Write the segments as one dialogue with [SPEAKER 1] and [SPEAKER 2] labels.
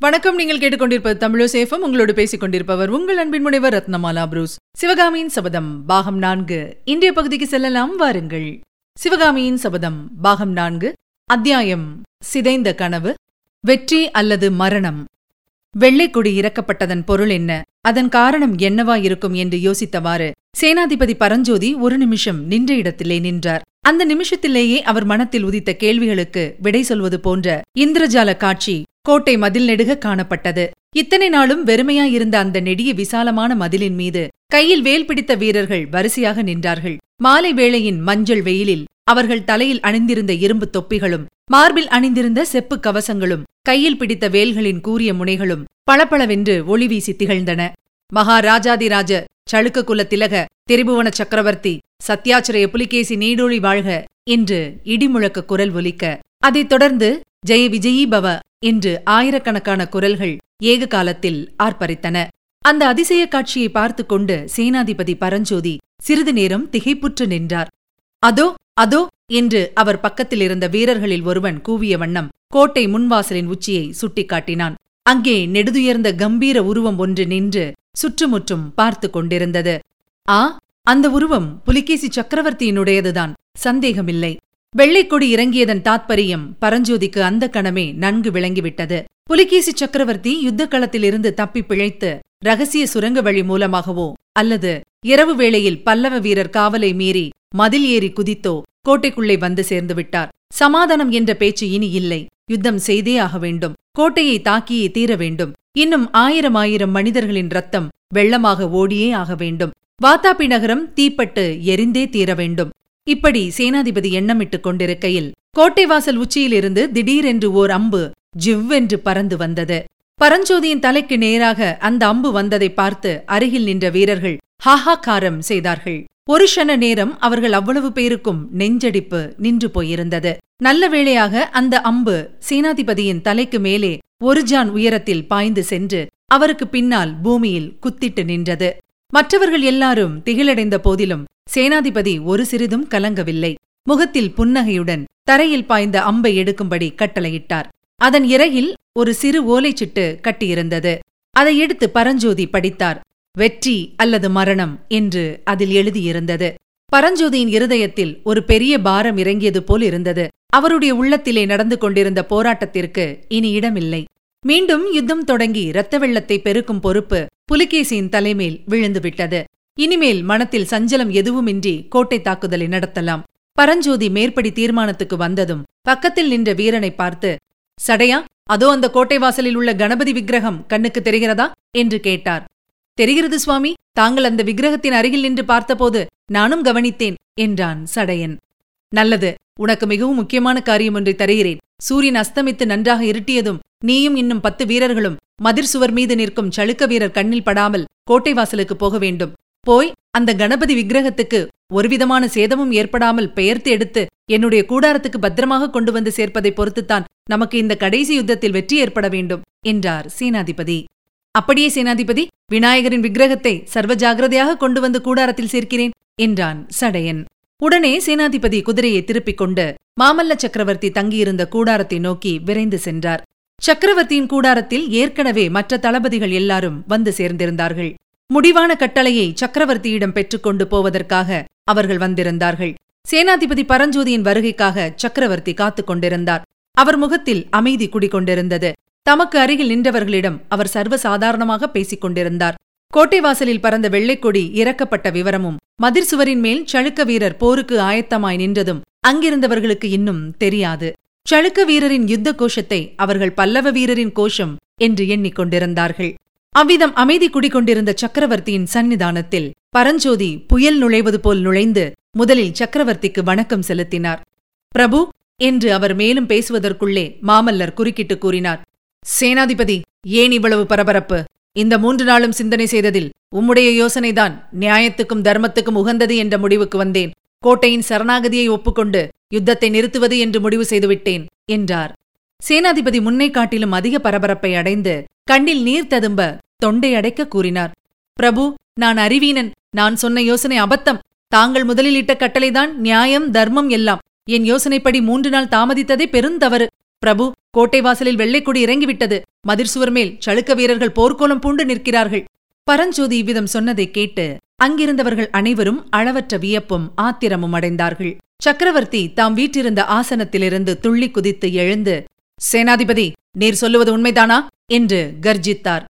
[SPEAKER 1] வணக்கம் நீங்கள் கேட்டுக்கொண்டிருப்பது தமிழோ சேஃபம். உங்களோடு பேசிக் கொண்டிருப்பவர் உங்கள் அன்பின் முனைவர் ரத்னமாலா புரூஸ். சிவகாமியின் சபதம் பாகம் நான்கு. இன்றைய பகுதிக்கு செல்லலாம் வாருங்கள். சிவகாமியின் சபதம் பாகம் நான்கு. அத்தியாயம் சிதைந்த கனவு வெற்றி அல்லது மரணம். வெள்ளைக்கொடி இறக்கப்பட்டதன் பொருள் என்ன? அதன் காரணம் என்னவா இருக்கும் என்று யோசித்தவாறு சேனாதிபதி பரஞ்சோதி ஒரு நிமிஷம் நின்ற இடத்திலே நின்றார். அந்த நிமிஷத்திலேயே அவர் மனத்தில் உதித்த கேள்விகளுக்கு விடை சொல்வது போன்ற இந்திரஜால காட்சி கோட்டை மதில் நெடுக காணப்பட்டது. இத்தனை நாளும் வெறுமையாயிருந்த அந்த நெடிய விசாலமான மதிலின் மீது கையில் வேல் பிடித்த வீரர்கள் வரிசையாக நின்றார்கள். மாலை வேளையின் மஞ்சள் வெயிலில் அவர்கள் தலையில் அணிந்திருந்த இரும்பு தொப்பிகளும் மார்பில் அணிந்திருந்த செப்பு கவசங்களும் கையில் பிடித்த வேல்களின் கூரிய முனைகளும் பளபளவென்று ஒளி வீசி திகழ்ந்தன. மகாராஜாதிராஜ சளுக்க குல திலக திரிபுவன சக்கரவர்த்தி சத்யாச்சிரய புலிகேசி நீடோழி வாழ்க என்று இடிமுழக்க குரல் ஒலிக்க அதைத் தொடர்ந்து ஜெய விஜயீபவ இன்று என்று ஆயிரக்கணக்கான குரல்கள் ஏக காலத்தில் ஆர்ப்பரித்தன. அந்த அதிசய காட்சியை பார்த்து கொண்டு சேனாதிபதி பரஞ்சோதி சிறிது நேரம் திகைப்புற்று நின்றார். அதோ அதோ என்று அவர் பக்கத்தில் இருந்த வீரர்களில் ஒருவன் கூவிய வண்ணம் கோட்டை முன்வாசலின் உச்சியை சுட்டிக்காட்டினான். அங்கே நெடுதுயர்ந்த கம்பீர உருவம் ஒன்று நின்று சுற்றுமுற்றும் பார்த்து கொண்டிருந்தது. ஆ அந்த உருவம் புலிகேசி சக்கரவர்த்தியினுடையதுதான். சந்தேகமில்லை. வெள்ளைக்கொடி இறங்கியதன் தாத்பரியம் பரஞ்சோதிக்கு அந்த கணமே நன்கு விளங்கிவிட்டது. புலிகேசி சக்கரவர்த்தி யுத்த களத்திலிருந்து தப்பி பிழைத்து ரகசிய சுரங்க வழி மூலமாகவோ அல்லது இரவு வேளையில் பல்லவ வீரர் காவலை மீறி மதில் ஏறி குதித்தோ கோட்டைக்குள்ளே வந்து சேர்ந்து விட்டார். சமாதானம் என்ற பேச்சு இனி இல்லை. யுத்தம் செய்தே ஆக வேண்டும். கோட்டையை தாக்கியே தீர வேண்டும். இன்னும் ஆயிரம் ஆயிரம் மனிதர்களின் ரத்தம் வெள்ளமாக ஓடியே ஆக வேண்டும். வாத்தாபி நகரம் தீப்பட்டு எரிந்தே தீர வேண்டும். இப்படி சேனாதிபதி எண்ணமிட்டுக் கொண்டிருக்கையில் கோட்டை வாசல் உச்சியிலிருந்து திடீரென்று ஓர் அம்பு ஜிவ்வென்று பறந்து வந்தது. பரஞ்சோதியின் தலைக்கு நேராக அந்த அம்பு வந்ததை பார்த்து அருகில் நின்ற வீரர்கள் ஹாஹாக்காரம் செய்தார்கள். ஒரு க்ஷண நேரம் அவர்கள் அவ்வளவு பேருக்கும் நெஞ்சடிப்பு நின்று போயிருந்தது. நல்ல வேளையாக அந்த அம்பு சேனாதிபதியின் தலைக்கு மேலே ஒரு ஜான் உயரத்தில் பாய்ந்து சென்று அவருக்கு பின்னால் பூமியில் குத்திட்டு நின்றது. மற்றவர்கள் எல்லாரும் திகிலடைந்த போதிலும் சேனாதிபதி ஒரு சிறிதும் கலங்கவில்லை. முகத்தில் புன்னகையுடன் தரையில் பாய்ந்த அம்பை எடுக்கும்படி கட்டளையிட்டார். அதன் இறையில் ஒரு சிறு ஓலைச்சிட்டு கட்டியிருந்தது. அதை எடுத்து பரஞ்சோதி படித்தார். வெற்றி அல்லது மரணம் என்று அதில் எழுதியிருந்தது. பரஞ்சோதியின் இருதயத்தில் ஒரு பெரிய பாரம் இறங்கியது போல் இருந்தது. அவருடைய உள்ளத்திலே நடந்து கொண்டிருந்த போராட்டத்திற்கு இனி இடமில்லை. மீண்டும் யுத்தம் தொடங்கி இரத்த வெள்ளத்தை பெருக்கும் பொறுப்பு புலிகேசியின் தலைமேல் விழுந்துவிட்டது. இனிமேல் மனத்தில் சஞ்சலம் எதுவுமின்றி கோட்டை தாக்குதலை நடத்தலாம். பரஞ்சோதி மேற்படி தீர்மானத்துக்கு வந்ததும் பக்கத்தில் நின்ற வீரனை பார்த்து சடையா அதோ அந்த கோட்டை வாசலில் உள்ள கணபதி விக்கிரகம் கண்ணுக்கு தெரிகிறதா? என்று கேட்டார். தெரிகிறது சுவாமி தாங்கள் அந்த விக்கிரகத்தின் அருகில் நின்று பார்த்தபோது நானும் கவனித்தேன் என்றான் சடையன். நல்லது உனக்கு மிகவும் முக்கியமான காரியம் ஒன்றை தருகிறேன். சூரியன் அஸ்தமித்து நன்றாக இருட்டியதும் நீயும் இன்னும் பத்து வீரர்களும் மதிர் சுவர் மீது நிற்கும் சளுக்க வீரர் கண்ணில் படாமல் கோட்டை வாசலுக்கு போக வேண்டும். போய் அந்த கணபதி விக்கிரகத்துக்கு ஒருவிதமான சேதமும் ஏற்படாமல் பெயர்த்து எடுத்து என்னுடைய கூடாரத்துக்கு பத்திரமாக கொண்டு வந்து சேர்ப்பதை பொறுத்துத்தான் நமக்கு இந்த கடைசி யுத்தத்தில் வெற்றி ஏற்பட வேண்டும் என்றார் சேனாதிபதி. அப்படியே சேனாதிபதி விநாயகரின் விக்கிரகத்தை சர்வ ஜாகிரதையாக கொண்டு வந்து கூடாரத்தில் சேர்க்கிறேன் என்றான் சடையன். உடனே சேனாதிபதி குதிரையை திருப்பிக் கொண்டு மாமல்ல சக்கரவர்த்தி தங்கியிருந்த கூடாரத்தை நோக்கி விரைந்து சென்றார். சக்கரவர்த்தியின் கூடாரத்தில் ஏற்கனவே மற்ற தளபதிகள் எல்லாரும் வந்து சேர்ந்திருந்தார்கள். முடிவான கட்டளையை சக்கரவர்த்தியிடம் பெற்றுக்கொண்டு போவதற்காக அவர்கள் வந்திருந்தார்கள். சேனாதிபதி பரஞ்சோதியின் வருகைக்காக சக்கரவர்த்தி காத்துக் கொண்டிருந்தார். அவர் முகத்தில் அமைதி குடிகொண்டிருந்தது. தமக்கு அருகில் நின்றவர்களிடம் அவர் சர்வசாதாரணமாக பேசிக் கொண்டிருந்தார். கோட்டை வாசலில் பறந்த வெள்ளைக்கொடி இறக்கப்பட்ட விவரமும் மதிர் சுவரின் மேல் சளுக்க வீரர் போருக்கு ஆயத்தமாய் நின்றதும் அங்கிருந்தவர்களுக்கு இன்னும் தெரியாது. சளுக்க வீரரின் யுத்த கோஷத்தை அவர்கள் பல்லவ வீரரின் கோஷம் என்று எண்ணிக்கொண்டிருந்தார்கள் அவ்விதம் அமைதி குடிகொண்டிருந்த சக்கரவர்த்தியின் சந்நிதானத்தில் பரஞ்சோதி புயல் நுழைவது போல் நுழைந்து முதலில் சக்கரவர்த்திக்கு வணக்கம் செலுத்தினார். பிரபு என்று அவர் மேலும் பேசுவதற்குள்ளே மாமல்லர் குறுக்கிட்டு கூறினார். சேனாதிபதி ஏன் இவ்வளவு பரபரப்பு? இந்த மூன்று நாளும் சிந்தனை செய்ததில் உம்முடைய யோசனைதான் நியாயத்துக்கும் தர்மத்துக்கும் உகந்தது என்ற முடிவுக்கு வந்தேன். கோட்டையின் சரணாகதியை ஒப்புக்கொண்டு யுத்தத்தை நிறுத்துவது என்று முடிவு செய்துவிட்டேன் என்றார். சேனாதிபதி முன்னே காட்டிலும் அதிக பரபரப்பை அடைந்து கண்ணில் நீர் ததும்ப தொண்டை அடைக்க கூறினார். பிரபு நான் அறிவீனன். நான் சொன்ன யோசனை அபத்தம். தாங்கள் முதலில் இட்ட கட்டளைதான் நியாயம் தர்மம் எல்லாம். என் யோசனைப்படி மூன்று நாள் தாமதித்ததே பெருந்தவறு பிரபு கோட்டை வாசலில் வெள்ளைக்கொடி இறங்கிவிட்டது. மதிர்சுவர் மேல் சளுக்க வீரர்கள் போர்க்கோலம் பூண்டு நிற்கிறார்கள். பரஞ்சோதி இவ்விதம் சொன்னதைக் கேட்டு அங்கிருந்தவர்கள் அனைவரும் அளவற்ற வியப்பும் ஆத்திரமும் அடைந்தார்கள். சக்கரவர்த்தி தாம் வீற்றிருந்த ஆசனத்திலிருந்து துள்ளி குதித்து எழுந்து சேனாதிபதி நீர் சொல்லுவது உண்மைதானா? என்று கர்ஜித்தார்.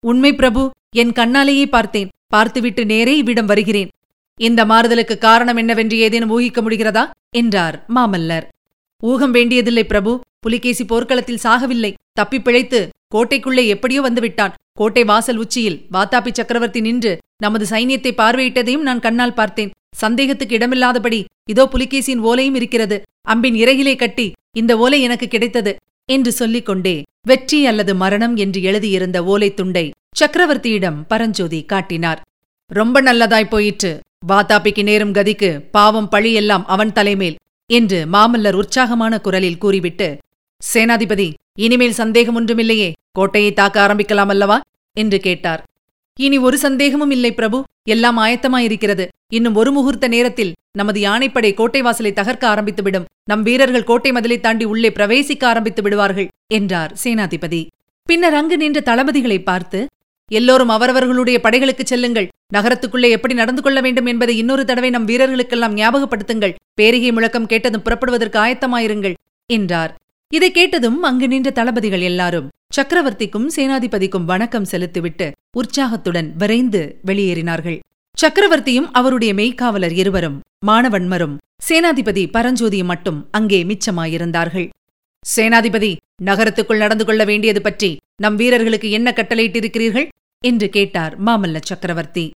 [SPEAKER 1] உண்மை பிரபு என் கண்ணாலேயே பார்த்தேன். பார்த்துவிட்டு நேரே இவ்விடம் வருகிறேன். இந்த மாறுதலுக்கு காரணம் என்னவென்று ஏதேனும் ஊகிக்க முடிகிறதா? என்றார் மாமல்லர். ஊகம் வேண்டியதில்லை பிரபு. புலிகேசி போர்க்களத்தில் சாகவில்லை. தப்பிப் பிழைத்து கோட்டைக்குள்ளே எப்படியோ வந்துவிட்டான். கோட்டை வாசல் உச்சியில் வாத்தாபி சக்கரவர்த்தி நின்று நமது சைன்யத்தை பார்வையிட்டதையும் நான் கண்ணால் பார்த்தேன். சந்தேகத்துக்கு இடமில்லாதபடி இதோ புலிகேசியின் ஓலையும் இருக்கிறது. அம்பின் இறகிலே கட்டி இந்த ஓலை எனக்கு கிடைத்தது. என்று சொல்லிக் கொண்டே வெற்றி அல்லது மரணம் என்று எழுதியிருந்த ஓலைத் துண்டை சக்கரவர்த்தியிடம் பரஞ்சோதி காட்டினார். ரொம்ப நல்லதாய் போயிற்று. வாதாபிக்கு நேரும் கதிக்கு பாவம் பழியெல்லாம் அவன் தலைமேல் என்று மாமல்லர் உற்சாகமான குரலில் கூறிவிட்டு சேனாதிபதி இனிமேல் சந்தேகம் ஒன்றுமில்லையே. கோட்டையை தாக்க ஆரம்பிக்கலாம் அல்லவா என்று கேட்டார். இனி ஒரு சந்தேகமும் இல்லை பிரபு. எல்லாம் ஆயத்தமாயிருக்கிறது. இன்னும் ஒரு முகூர்த்த நேரத்தில் நமது யானைப்படை கோட்டை வாசலை தகர்க்க ஆரம்பித்துவிடும். நம் வீரர்கள் கோட்டை மதிலை தாண்டி உள்ளே பிரவேசிக்க ஆரம்பித்து விடுவார்கள் என்றார் சேனாதிபதி. பின்னர் அங்கு நின்ற தளபதிகளை பார்த்து எல்லோரும் அவரவர்களுடைய படைகளுக்குச் செல்லுங்கள். நகரத்துக்குள்ளே எப்படி நடந்து கொள்ள வேண்டும் என்பதை இன்னொரு தடவை நம் வீரர்களுக்கெல்லாம் ஞாபகப்படுத்துங்கள். பேரிகை முழக்கம் கேட்டதும் புறப்படுவதற்கு ஆயத்தமாயிருங்கள் என்றார். இதை கேட்டதும் அங்கு நின்ற தளபதிகள் எல்லாரும் சக்கரவர்த்திக்கும் சேனாதிபதிக்கும் வணக்கம் செலுத்திவிட்டு உற்சாகத்துடன் விரைந்து வெளியேறினார்கள். சக்கரவர்த்தியும் அவருடைய மெய்க்காவலர் இருவரும் மாணவன்மரும் சேனாதிபதி பரஞ்சோதியும் மட்டும் அங்கே மிச்சமாயிருந்தார்கள். சேனாதிபதி நகரத்துக்குள் நடந்து கொள்ள வேண்டியது பற்றி நம் வீரர்களுக்கு என்ன கட்டளையிட்டிருக்கிறீர்கள்? என்று கேட்டார் மாமல்ல சக்கரவர்த்தி.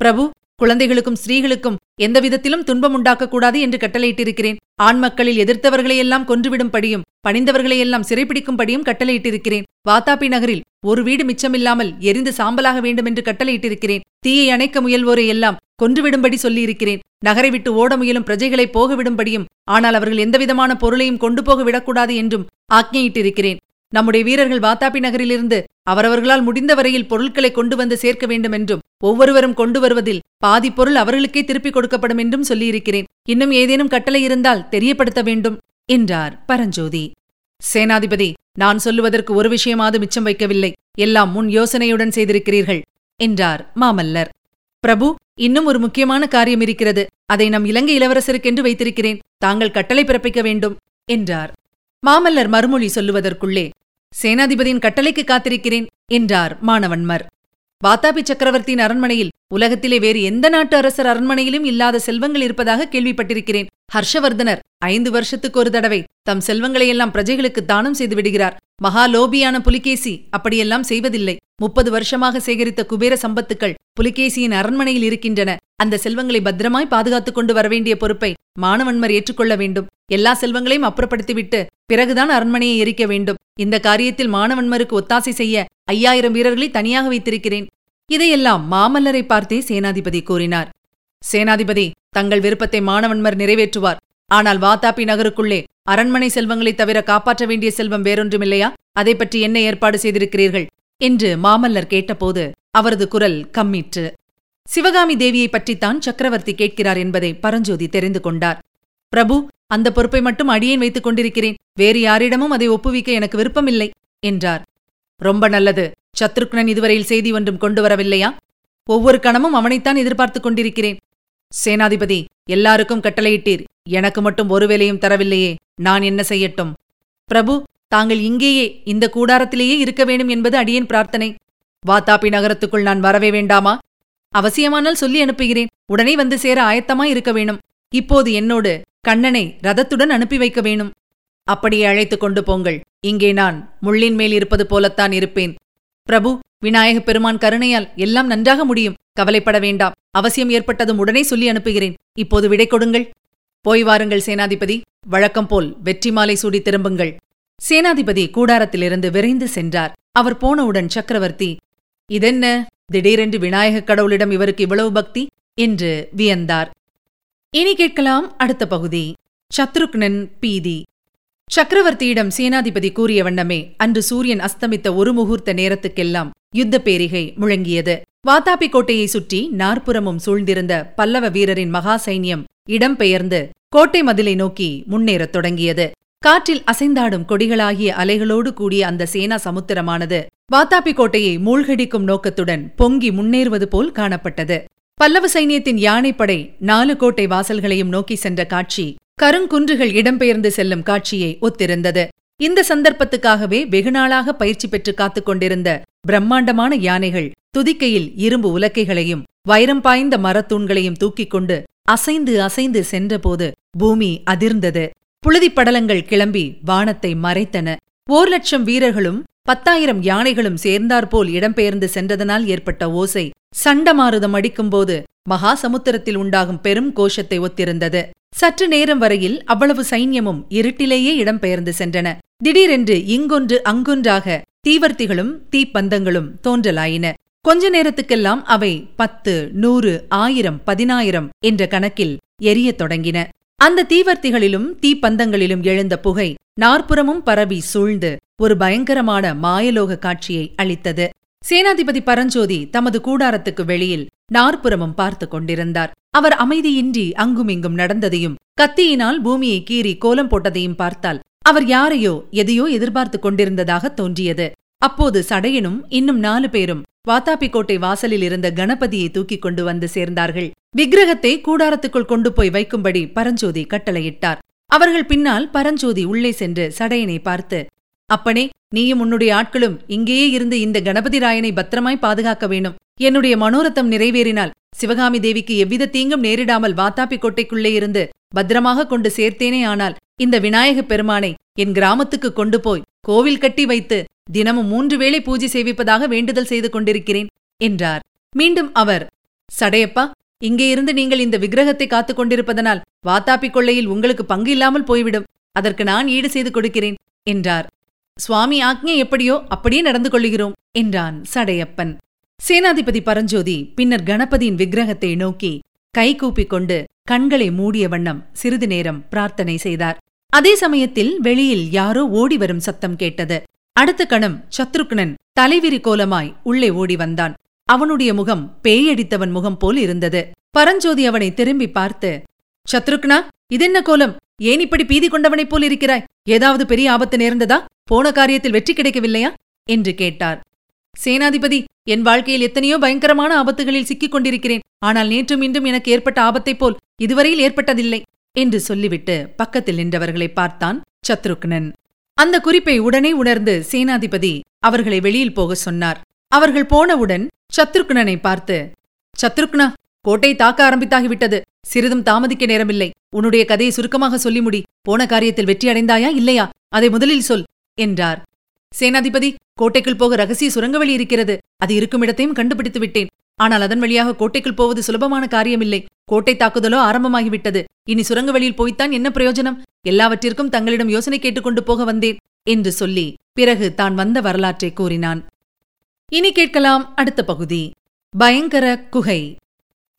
[SPEAKER 1] பிரபு குழந்தைகளுக்கும் ஸ்திரீகளுக்கும் எந்த விதத்திலும் துன்பம் உண்டாக்கக்கூடாது என்று கட்டளையிட்டிருக்கிறேன். ஆண் மக்களில் எதிர்த்தவர்களையெல்லாம் கொன்றுவிடும்படியும் பணிந்தவர்களையெல்லாம் சிறைப்பிடிக்கும்படியும் கட்டளையிட்டிருக்கிறேன். வாத்தாபி நகரில் ஒரு வீடு மிச்சமில்லாமல் எரிந்து சாம்பலாக வேண்டும் என்று கட்டளையிட்டிருக்கிறேன். தீயை அணைக்க முயல்வோரை எல்லாம் கொன்றுவிடும்படி சொல்லியிருக்கிறேன். நகரை விட்டு ஓட முயலும் பிரஜைகளை போகவிடும்படியும் ஆனால் அவர்கள் எந்தவிதமான பொருளையும் கொண்டு போக விடக்கூடாது என்றும் ஆக்ஞையிட்டிருக்கிறேன். நம்முடைய வீரர்கள் வாத்தாபி நகரிலிருந்து அவரவர்களால் முடிந்த வரையில் பொருட்களை கொண்டு வந்து சேர்க்க வேண்டும் என்றும் ஒவ்வொருவரும் கொண்டு வருவதில் பாதி பொருள் அவர்களுக்கே திருப்பிக் கொடுக்கப்படும் என்றும் சொல்லியிருக்கிறேன். இன்னும் ஏதேனும் கட்டளை இருந்தால் தெரியப்படுத்த வேண்டும் என்றார் பரஞ்சோதி. சேனாதிபதி நான் சொல்லுவதற்கு ஒரு விஷயமாவது மிச்சம் வைக்கவில்லை. எல்லாம் முன் யோசனையுடன் செய்திருக்கிறீர்கள் என்றார் மாமல்லர். பிரபு இன்னும் ஒரு முக்கியமான காரியம் இருக்கிறது. அதை நம் இலங்கை இளவரசருக்கென்று வைத்திருக்கிறேன். தாங்கள் கட்டளை பிறப்பிக்க வேண்டும் என்றார். மாமல்லர் மறுமொழி சொல்லுவதற்குள்ளே சேனாதிபதியின் கட்டளைக்கு காத்திருக்கிறேன் என்றார் மாணவன்மர். வாத்தாபி சக்கரவர்த்தியின் அரண்மனையில் உலகத்திலே வேறு எந்த நாட்டு அரசர் அரண்மனையிலும் இல்லாத செல்வங்கள் இருப்பதாக கேள்விப்பட்டிருக்கிறேன். ஹர்ஷவர்தனர் ஐந்து வருஷத்துக்கு ஒரு தடவை தம் செல்வங்களையெல்லாம் பிரஜைகளுக்கு தானம் செய்து விடுகிறார். மகாலோபியான புலிகேசி அப்படியெல்லாம் செய்வதில்லை. முப்பது வருஷமாக சேகரித்த குபேர சம்பத்துக்கள் புலிகேசியின் அரண்மனையில் இருக்கின்றன. அந்த செல்வங்களை பத்திரமாய் பாதுகாத்துக் கொண்டு வரவேண்டிய பொறுப்பை மாணவன்மர் ஏற்றுக்கொள்ள வேண்டும். எல்லா செல்வங்களையும் அப்புறப்படுத்திவிட்டு பிறகுதான் அரண்மனையை எரிக்க வேண்டும். இந்த காரியத்தில் மாணவன்மருக்கு ஒத்தாசை செய்ய ஐயாயிரம் வீரர்களை தனியாக வைத்திருக்கிறேன். இதையெல்லாம் மாமல்லரை பார்த்தே சேனாதிபதி கூறினார். சேனாதிபதி தங்கள் விருப்பத்தை மாணவன்மர் நிறைவேற்றுவார். ஆனால் வாத்தாப்பி நகருக்குள்ளே அரண்மனை செல்வங்களைத் தவிர காப்பாற்ற வேண்டிய செல்வம் வேறொன்றுமில்லையா? அதை பற்றி என்ன ஏற்பாடு செய்திருக்கிறீர்கள்? என்று மாமல்லர் கேட்டபோது அவரது குரல் கம்மிற்று. சிவகாமி தேவியை பற்றித்தான் சக்கரவர்த்தி கேட்கிறார் என்பதை பரஞ்சோதி தெரிந்து கொண்டார். பிரபு அந்த பொறுப்பை மட்டும் அடியேன் வைத்துக் கொண்டிருக்கிறேன். வேறு யாரிடமும் அதை ஒப்புவிக்க எனக்கு விருப்பமில்லை என்றார். ரொம்ப நல்லது. சத்ருக்னன் இதுவரையில் செய்தி ஒன்றும் கொண்டு வரவில்லையா ஒவ்வொரு கணமும் அவனைத்தான் எதிர்பார்த்துக் கொண்டிருக்கிறேன். சேனாதிபதி எல்லாருக்கும் கட்டளையிட்டீர். எனக்கு மட்டும் ஒரு வேலையும் தரவில்லையே. நான் என்ன செய்யட்டும்? பிரபு தாங்கள் இங்கேயே இந்த கூடாரத்திலேயே இருக்க வேண்டும் என்பது அடியேன் பிரார்த்தனை. வாத்தாப்பி நகரத்துக்குள் நான் வரவே வேண்டாமா? அவசியமானால் சொல்லி அனுப்புகிறேன். உடனே வந்து சேர ஆயத்தமாய் இருக்க வேணும். இப்போது என்னோடு கண்ணனை ரதத்துடன் அனுப்பி வைக்க வேணும். அப்படியே அழைத்துக் கொண்டு போங்கள். இங்கே நான் முள்ளின் மேல் இருப்பது போலத்தான் இருப்பேன். பிரபு விநாயகப் பெருமான் கருணையால் எல்லாம் நன்றாக முடியும். கவலைப்பட வேண்டாம். அவசியம் ஏற்பட்டதும் உடனே சொல்லி அனுப்புகிறேன். இப்போது விடை கொடுங்கள். போய் வாருங்கள் சேனாதிபதி. வழக்கம் போல் வெற்றி மாலை சூடி திரும்புங்கள். சேனாதிபதி கூடாரத்திலிருந்து விரைந்து சென்றார். அவர் போனவுடன் சக்கரவர்த்தி இதென்ன? திடீரென்று விநாயகக் கடவுளிடம் இவருக்கு இவ்வளவு பக்தி? என்று வியந்தார். இனி கேட்கலாம் அடுத்த பகுதி. சத்ருக்னன் பீதி. சக்கரவர்த்தியிடம் சேனாதிபதி கூறிய வண்ணமே அன்று சூரியன் அஸ்தமித்த ஒரு முகூர்த்த நேரத்துக்கெல்லாம் யுத்த பேரிகை முழங்கியது. வாத்தாப்பி கோட்டையை சுற்றி நாற்புறமும் சூழ்ந்திருந்த பல்லவ வீரரின் மகா சைன்யம் இடம்பெயர்ந்து கோட்டை மதிலை நோக்கி முன்னேறத் தொடங்கியது. காற்றில் அசைந்தாடும் கொடிகளாகிய அலைகளோடு கூடிய அந்த சேனா சமுத்திரமானது வாத்தாபி கோட்டையை மூழ்கடிக்கும் நோக்கத்துடன் பொங்கி முன்னேறுவது போல் காணப்பட்டது. பல்லவ சைனியத்தின் யானைப்படை நாலு கோட்டை வாசல்களையும் நோக்கி சென்ற காட்சி கருங்குன்றுகள் இடம்பெயர்ந்து செல்லும் காட்சியை ஒத்திருந்தது. இந்த சந்தர்ப்பத்துக்காகவே வெகுநாளாக பயிற்சி பெற்று காத்துக் கொண்டிருந்த பிரம்மாண்டமான யானைகள் துதிக்கையில் இரும்பு உலக்கைகளையும் வைரம் பாய்ந்த மரத்தூண்களையும் தூக்கிக் கொண்டு அசைந்து அசைந்து சென்றபோது பூமி அதிர்ந்தது. புழுதிப் படலங்கள் கிளம்பி வானத்தை மறைத்தன. ஓர் லட்சம் வீரர்களும் பத்தாயிரம் யானைகளும் சேர்ந்தாற்போல் இடம்பெயர்ந்து சென்றதனால் ஏற்பட்ட ஓசை சண்டமாருதம் அடிக்கும்போது மகா சமுத்திரத்தில் உண்டாகும் பெரும் கோஷத்தை ஒத்திருந்தது. சற்று நேரம் வரையில் அவ்வளவு சைன்யமும் இருட்டிலேயே இடம்பெயர்ந்து சென்றன. திடீரென்று இங்கொன்று அங்கொன்றாக தீவர்த்திகளும் தீப்பந்தங்களும் தோன்றலாயின. கொஞ்ச நேரத்துக்கெல்லாம் அவை பத்து நூறு ஆயிரம் பதினாயிரம் என்ற கணக்கில் எரியத் தொடங்கின. அந்த தீவர்த்திகளிலும் தீப்பந்தங்களிலும் எழுந்த புகை நாற்புறமும் பரவி சூழ்ந்து ஒரு பயங்கரமான மாயலோக காட்சியை அளித்தது. சேனாதிபதி பரஞ்சோதி தமது கூடாரத்துக்கு வெளியில் நாற்புறமும் பார்த்து கொண்டிருந்தார். அவர் அமைதியின்றி அங்குமிங்கும் நடந்ததையும் கத்தியினால் பூமியை கீறி கோலம் போட்டதையும் பார்த்தால் அவர் யாரையோ எதையோ எதிர்பார்த்து கொண்டிருந்ததாக தோன்றியது. அப்போது சடையனும் இன்னும் நாலு பேரும் வாத்தாபிக்கோட்டை வாசலில் இருந்த கணபதியை தூக்கிக் கொண்டு வந்து சேர்ந்தார்கள். விக்கிரகத்தை கூடாரத்துக்குள் கொண்டு போய் வைக்கும்படி பரஞ்சோதி கட்டளையிட்டார். அவர்கள் பின்னால் பரஞ்சோதி உள்ளே சென்று சடையனை பார்த்து அப்பனே நீயும் உன்னுடைய ஆட்களும் இங்கேயே இருந்து இந்த கணபதி ராயனை பத்திரமாய் பாதுகாக்க வேணும் என்னுடைய மனோரத்தம் நிறைவேறினால் சிவகாமி தேவிக்கு எவ்வித தீங்கும் நேரிடாமல் வாத்தாப்பி கோட்டைக்குள்ளே இருந்து பத்திரமாக கொண்டு சேர்த்தேனே ஆனால் இந்த விநாயகப் பெருமானை என் கிராமத்துக்கு கொண்டு போய் கோவில் கட்டி வைத்து தினமும் மூன்று வேளை பூஜை சேவிப்பதாக வேண்டுதல் செய்து கொண்டிருக்கிறேன் என்றார். மீண்டும் அவர் சடையப்பா இங்கே இருந்து நீங்கள் இந்த விக்கிரகத்தை காத்துக் கொண்டிருப்பதனால் வாத்தாப்பி கொள்ளையில் உங்களுக்கு பங்கு இல்லாமல் போய்விடும். அதற்கு நான் ஈடு செய்து கொடுக்கிறேன் என்றார். சுவாமி ஆக்ஞை எப்படியோ அப்படியே நடந்து கொள்கிறோம் என்றான் சடையப்பன். சேனாதிபதி பரஞ்சோதி பின்னர் கணபதியின் விக்கிரகத்தை நோக்கி கை கூப்பிக் கொண்டு கண்களை மூடிய வண்ணம் சிறிது நேரம் பிரார்த்தனை செய்தார். அதே சமயத்தில் வெளியில் யாரோ ஓடி வரும் சத்தம் கேட்டது. அடுத்த கணம் சத்ருக்னன் தலைவிரி கோலமாய் உள்ளே ஓடி வந்தான். அவனுடைய முகம் பேயடித்தவன் முகம் போல் இருந்தது. பரஞ்சோதி அவனை திரும்பி பார்த்து சத்ருக்னா இதென்ன கோலம்? ஏன் இப்படி பீதி கொண்டவனைப் போல் இருக்கிறாய்? ஏதாவது பெரிய ஆபத்து நேர்ந்ததா? போன காரியத்தில் வெற்றி கிடைக்கவில்லையா? என்று கேட்டார். சேனாதிபதி என் வாழ்க்கையில் எத்தனையோ பயங்கரமான ஆபத்துகளில் சிக்கிக் கொண்டிருக்கிறேன். ஆனால் நேற்றும் இன்றும் எனக்கு ஏற்பட்ட ஆபத்தைப் போல் இதுவரையில் ஏற்பட்டதில்லை என்று சொல்லிவிட்டு பக்கத்தில் நின்றவர்களை பார்த்தான் சத்ருக்னன். அந்த குறிப்பை உடனே உணர்ந்து சேனாதிபதி அவர்களை வெளியில் போக சொன்னார். அவர்கள் போனவுடன் சத்ருக்னனை பார்த்து சத்ருக்னா கோட்டை தாக்க ஆரம்பித்தாகிவிட்டது. சிறிதும் தாமதிக்க நேரமில்லை. உன்னுடைய கதையை சுருக்கமாக சொல்லி முடி. போன காரியத்தில் வெற்றி அடைந்தாயா இல்லையா? அதை முதலில் சொல் என்றார். சேனாதிபதி கோட்டைக்குள் போக ரகசிய சுரங்கவழி இருக்கிறது. அது இருக்கும் இடத்தையும் கண்டுபிடித்து விட்டேன். ஆனால் அதன் வழியாக கோட்டைக்குள் போவது சுலபமான காரியமில்லை. கோட்டை தாக்குதலோ ஆரம்பமாகிவிட்டது. இனி சுரங்க வழியில் போய்த்தான் என்ன பிரயோஜனம்? எல்லாவற்றிற்கும் தங்களிடம் யோசனை கேட்டுக்கொண்டு போக வந்தேன் என்று சொல்லி பிறகு தான் வந்த வரலாற்றை கூறினான். இனி கேட்கலாம் அடுத்த பகுதி. பயங்கர குகை.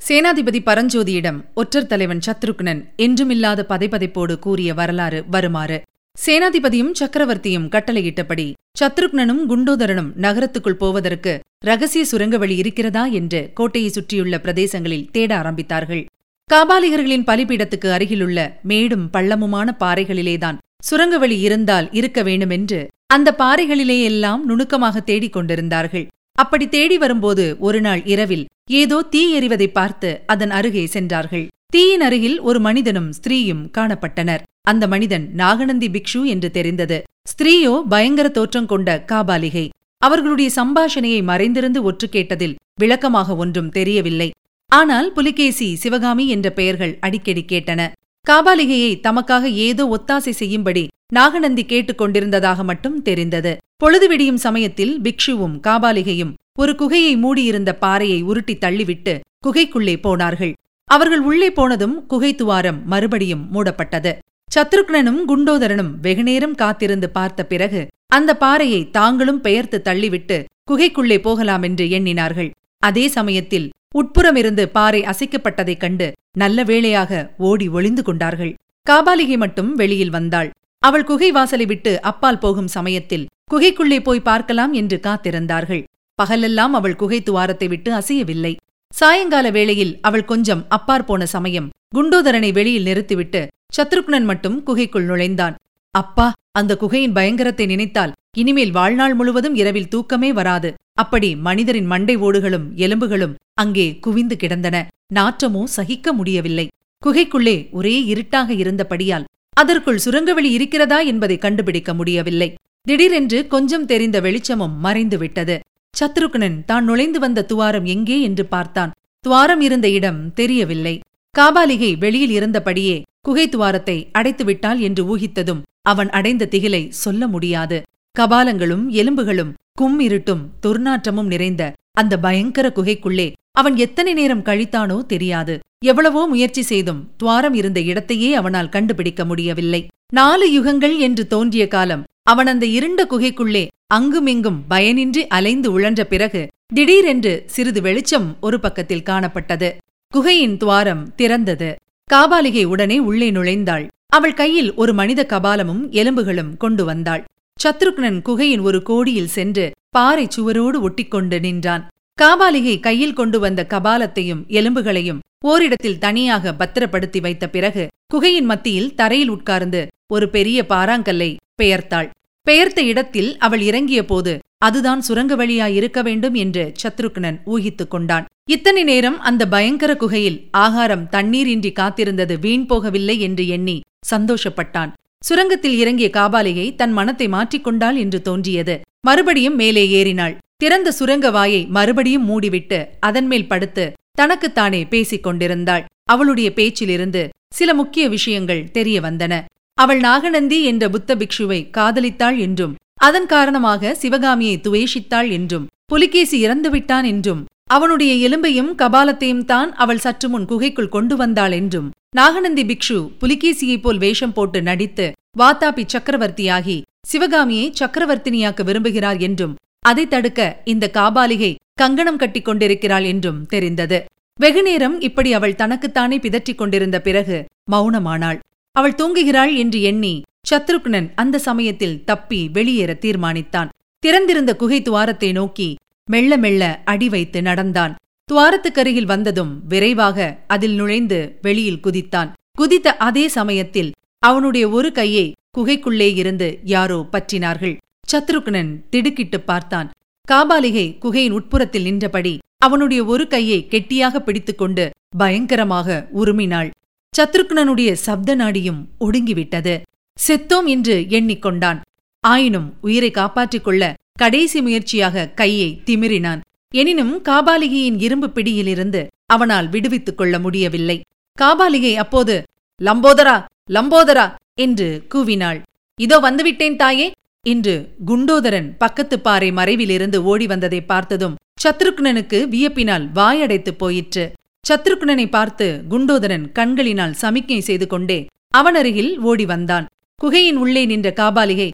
[SPEAKER 1] சேனாதிபதி பரஞ்சோதியிடம் ஒற்றர் தலைவன் சத்ருக்னன் என்றுமில்லாத பதைபதைப்போடு கூறிய வரலாறு வருமாறு. சேனாதிபதியும் சக்கரவர்த்தியும் கட்டளையிட்டபடி சத்ருக்னனும் குண்டோதரனும் நகரத்துக்குள் போவதற்கு ரகசிய சுரங்க வழி இருக்கிறதா என்று கோட்டையை சுற்றியுள்ள பிரதேசங்களில் தேட ஆரம்பித்தார்கள். காபாலிகர்களின் பலிபீடத்துக்கு அருகிலுள்ள மேடும் பள்ளமுமான பாறைகளிலேதான் சுரங்க வழி இருந்தால் இருக்க வேண்டுமென்று அந்த பாறைகளிலேயெல்லாம் நுணுக்கமாக தேடிக் கொண்டிருந்தார்கள் அப்படி தேடி வரும்போது ஒருநாள் இரவில் ஏதோ தீ எறிவதை பார்த்து அதன் அருகே சென்றார்கள். தீயின் அருகில் ஒரு மனிதனும் ஸ்திரீயும் காணப்பட்டனர். அந்த மனிதன் நாகநந்தி பிக்ஷு என்று தெரிந்தது. ஸ்திரீயோ பயங்கர தோற்றம் கொண்ட காபாலிகை. அவர்களுடைய சம்பாஷணையை மறைந்திருந்து ஒற்று கேட்டதில் விளக்கமாக ஒன்றும் தெரியவில்லை. ஆனால் புலிகேசி சிவகாமி என்ற பெயர்கள் அடிக்கடி கேட்டன. காபாலிகையை தமக்காக ஏதோ ஒத்தாசை செய்யும்படி நாகநந்தி கேட்டுக் கொண்டிருந்ததாக மட்டும் தெரிந்தது. பொழுது விடியும் சமயத்தில் பிக்ஷுவும் காபாலிகையும் ஒரு குகையை மூடியிருந்த பாறையை உருட்டி தள்ளிவிட்டு குகைக்குள்ளே போனார்கள். அவர்கள் உள்ளே போனதும் குகை துவாரம் மறுபடியும் மூடப்பட்டது. சத்ருக்னனும் குண்டோதரனும் வெகுநேரம் காத்திருந்து பார்த்த பிறகு அந்த பாறையை தாங்களும் பெயர்த்து தள்ளிவிட்டு குகைக்குள்ளே போகலாமென்று எண்ணினார்கள். அதே சமயத்தில் உட்புறமிருந்து பாறை அசைக்கப்பட்டதைக் கண்டு நல்ல வேளையாக ஓடி ஒளிந்து கொண்டார்கள். காபாலிகை மட்டும் வெளியில் வந்தாள். அவள் குகை வாசலை விட்டு அப்பால் போகும் சமயத்தில் குகைக்குள்ளே போய் பார்க்கலாம் என்று காத்திருந்தார்கள். பகலெல்லாம் அவள் குகை துவாரத்தை விட்டு அசையவில்லை. சாயங்கால வேளையில் அவள் கொஞ்சம் அப்பார் போன சமயம் குண்டோதரனை வெளியில் நிறுத்திவிட்டு சத்ருக்னன் மட்டும் குகைக்குள் நுழைந்தான். அப்பா அந்த குகையின் பயங்கரத்தை நினைத்தால் இனிமேல் வாழ்நாள் முழுவதும் இரவில் தூக்கமே வராது. அப்படி மனிதரின் மண்டை ஓடுகளும் எலும்புகளும் அங்கே குவிந்து கிடந்தன. நாற்றமோ சகிக்க முடியவில்லை. குகைக்குள்ளே ஒரே இருட்டாக இருந்தபடியால் அதற்குள் சுரங்கவெளி இருக்கிறதா என்பதை கண்டுபிடிக்க முடியவில்லை. திடீரென்று கொஞ்சம் தெரிந்த வெளிச்சமும் மறைந்துவிட்டது. சத்ருக்னன் தான் நுழைந்து வந்த துவாரம் எங்கே? என்று பார்த்தான். துவாரம் இருந்த இடம் தெரியவில்லை. காபாலிகை வெளியில் இருந்தபடியே குகை துவாரத்தை அடைத்துவிட்டாள் என்று ஊகித்ததும் அவன் அடைந்த திகிலை சொல்ல முடியாது. கபாலங்களும் எலும்புகளும் கும் இருட்டும் துர்நாற்றமும் நிறைந்த அந்த பயங்கர குகைக்குள்ளே அவன் எத்தனை நேரம் கழித்தானோ தெரியாது. எவ்வளவோ முயற்சி செய்தும் துவாரம் இருந்த இடத்தையே அவனால் கண்டுபிடிக்க முடியவில்லை. நாலு யுகங்கள் என்று தோன்றிய காலம் அவன் அந்த இருண்ட குகைக்குள்ளே அங்குமிங்கும் பயனின்றி அலைந்து உழன்ற பிறகு திடீரென்று சிறிது வெளிச்சம் ஒரு பக்கத்தில் காணப்பட்டது. குகையின் துவாரம் திறந்தது. காபாலிகை உடனே உள்ளே நுழைந்தாள். அவள் கையில் ஒரு மனித கபாலமும் எலும்புகளும் கொண்டு வந்தாள். சத்ருக்னன் குகையின் ஒரு கோடியில் சென்று பாறை சுவரோடு ஒட்டிக்கொண்டு நின்றான். காபாலிகை கையில் கொண்டு வந்த கபாலத்தையும் எலும்புகளையும் ஓரிடத்தில் தனியாக பத்திரப்படுத்தி வைத்த பிறகு குகையின் மத்தியில் தரையில் உட்கார்ந்து ஒரு பெரிய பாறாங்கல்லை பெயர்த்தாள். பெயர்த்த இடத்தில் அவள் இறங்கிய போது அதுதான் சுரங்க வழியாயிருக்க வேண்டும் என்று சத்ருக்னன் ஊகித்துக் கொண்டான். இத்தனை நேரம் அந்த பயங்கர குகையில் ஆகாரம் தண்ணீரின்றி காத்திருந்தது வீண் போகவில்லை என்று எண்ணி சந்தோஷப்பட்டான். சுரங்கத்தில் இறங்கிய காபாலையை தன் மனத்தை மாற்றிக்கொண்டாள் என்று தோன்றியது. மறுபடியும் மேலே ஏறினாள். திறந்த சுரங்க வாயை மறுபடியும் மூடிவிட்டு அதன்மேல் படுத்து தனக்குத்தானே பேசிக் கொண்டிருந்தாள். அவளுடைய பேச்சிலிருந்து சில முக்கிய விஷயங்கள் தெரிய வந்தன. அவள் நாகநந்தி என்ற புத்த பிக்ஷுவை காதலித்தாள் என்றும் அதன் காரணமாக சிவகாமியை துவேஷித்தாள் என்றும் புலிகேசி இறந்துவிட்டான் என்றும் அவனுடைய எலும்பையும் கபாலத்தையும் தான் அவள் சற்று முன் குகைக்குள் கொண்டு வந்தாள் என்றும் நாகநந்தி பிக்ஷு புலிகேசியைப் போல் வேஷம் போட்டு நடித்து வாத்தாபி சக்கரவர்த்தியாகி சிவகாமியை சக்கரவர்த்தினியாக்க விரும்புகிறார் என்றும் அதை தடுக்க இந்த காபாலிகை கங்கணம் கட்டிக் கொண்டிருக்கிறாள் என்றும் தெரிந்தது. வெகுநேரம் இப்படி அவள் தனக்குத்தானே பிதற்றிக் கொண்டிருந்த பிறகு மௌனமானாள். அவள் தூங்குகிறாள் என்று எண்ணி சத்ருக்னன் அந்த சமயத்தில் தப்பி வெளியேற தீர்மானித்தான். திறந்திருந்த குகை துவாரத்தை நோக்கி மெல்ல மெல்ல அடி வைத்து நடந்தான். துவாரத்துக்கருகில் வந்ததும் விரைவாக அதில் நுழைந்து வெளியில் குதித்தான். குதித்த அதே சமயத்தில் அவனுடைய ஒரு கையை குகைக்குள்ளே இருந்து யாரோ பற்றினார்கள். சத்ருக்னன் திடுக்கிட்டுப் பார்த்தான். காபாலிகை குகையின் உட்புறத்தில் நின்றபடி அவனுடைய ஒரு கையை கெட்டியாக பிடித்துக்கொண்டு பயங்கரமாக உருமினாள். சத்ருக்னனுடைய சப்த நாடியும் ஒடுங்கிவிட்டது. செத்தோம் என்று எண்ணிக்கொண்டான். ஆயினும் உயிரை காப்பாற்றிக் கொள்ள கடைசி முயற்சியாக கையை திமிரினான் எனினும் காபாலிகையின் இரும்பு பிடியிலிருந்து அவனால் விடுவித்துக் கொள்ள முடியவில்லை. காபாலிகை அப்போது லம்போதரா லம்போதரா என்று கூவினாள். இதோ வந்துவிட்டேன் தாயே என்று குண்டோதரன் பக்கத்து பாறை மறைவிலிருந்து ஓடி வந்ததை பார்த்ததும் சத்ருக்னனுக்கு வியப்பினால் வாயடைத்துப் போயிற்று. சத்ருக்னனை பார்த்து குண்டோதரன் கண்களினால் சமிக்ஞை செய்து கொண்டே அவனருகில் ஓடி வந்தான். குகையின் உள்ளே நின்ற காபாலிகை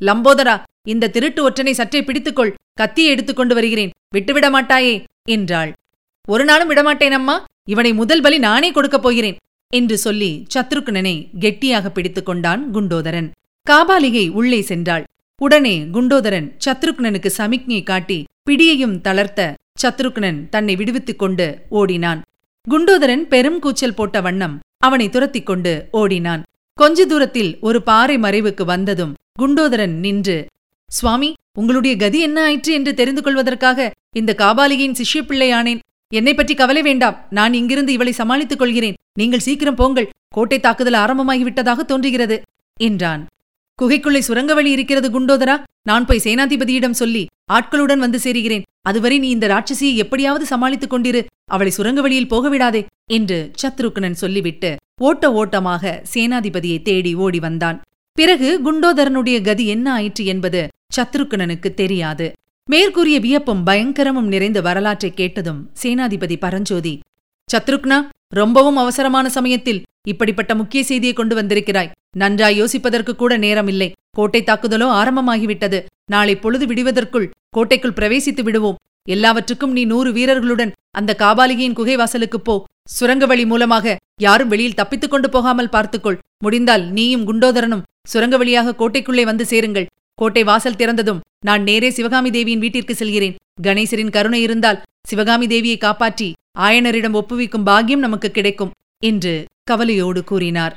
[SPEAKER 1] லம்போதரா இந்த திருட்டு ஒற்றனை சற்றே பிடித்துக்கொள் கத்தியை எடுத்துக்கொண்டு வருகிறேன் விட்டுவிட மாட்டாயே என்றாள். ஒரு நாளும் விடமாட்டேன் அம்மா இவனை முதல் பலி நானே கொடுக்கப் போகிறேன் என்று சொல்லி சத்ருக்னனை கெட்டியாக பிடித்துக் கொண்டான் குண்டோதரன். காபாலிகை உள்ளே சென்றாள். உடனே குண்டோதரன் சத்ருக்னனுக்கு சமிக்ஞை காட்டி பிடியையும் தளர்த்த சத்ருக்னன் தன்னை விடுவித்துக் கொண்டு ஓடினான். குண்டோதரன் பெரும் கூச்சல் போட்ட வண்ணம் அவனை துரத்திக் கொண்டு ஓடினான். கொஞ்ச தூரத்தில் ஒரு பாறை மறைவுக்கு வந்ததும் குண்டோதரன் நின்று சுவாமி உங்களுடைய கதி என்ன ஆயிற்று என்று தெரிந்து கொள்வதற்காக இந்த காபாலிகையின் சிஷ்ய பிள்ளையானேன் என்னை பற்றி கவலை வேண்டாம். நான் இங்கிருந்து இவளை சமாளித்துக் கொள்கிறேன். நீங்கள் சீக்கிரம் போங்கள். கோட்டை தாக்குதல் ஆரம்பமாகிவிட்டதாக தோன்றுகிறது என்றான். குகைக்குள்ளே சுரங்க வழி இருக்கிறது குண்டோதரா. நான் போய் சேனாதிபதியிடம் சொல்லி ஆட்களுடன் வந்து சேருகிறேன். அதுவரை நீ இந்த ராட்சசியை எப்படியாவது சமாளித்துக் கொண்டிரு. அவளை சுரங்க வழியில் போகவிடாதே என்று சத்ருக்னன் சொல்லிவிட்டு ஓட்ட ஓட்டமாக சேனாதிபதியை தேடி ஓடி வந்தான். பிறகு குண்டோதரனுடைய கதி என்ன ஆயிற்று என்பது சத்ருக்னனுக்கு தெரியாது. மேற்கூறிய வியப்பும் பயங்கரமும் நிறைந்த வரலாற்றை கேட்டதும் சேனாதிபதி பரஞ்சோதி சத்ருக்னா ரொம்பவும் அவசரமான சமயத்தில் இப்படிப்பட்ட முக்கிய செய்தியை கொண்டு வந்திருக்கிறாய். நன்றாய் யோசிப்பதற்கு கூட நேரமில்லை. கோட்டை தாக்குதலோ ஆரம்பமாகிவிட்டது. நாளை பொழுது விடுவதற்குள் கோட்டைக்குள் பிரவேசித்து விடுவோம். எல்லாவற்றுக்கும் நீ நூறு வீரர்களுடன் அந்த காபாலிகையின் குகை வாசலுக்குப் போ. சுரங்க வழி மூலமாக யாரும் வெளியில் தப்பித்துக் கொண்டு போகாமல் பார்த்துக்கொள். முடிந்தால் நீயும் குண்டோதரனும் சுரங்க வழியாக கோட்டைக்குள்ளே வந்து சேருங்கள். கோட்டை வாசல் திறந்ததும் நான் நேரே சிவகாமி தேவியின் வீட்டிற்கு செல்கிறேன். கணேசரின் கருணை இருந்தால் சிவகாமி தேவியை காப்பாற்றி ஆயனரிடம் ஒப்புவிக்கும் பாக்கியம் நமக்கு கிடைக்கும் என்று கவலையோடு கூறினார்.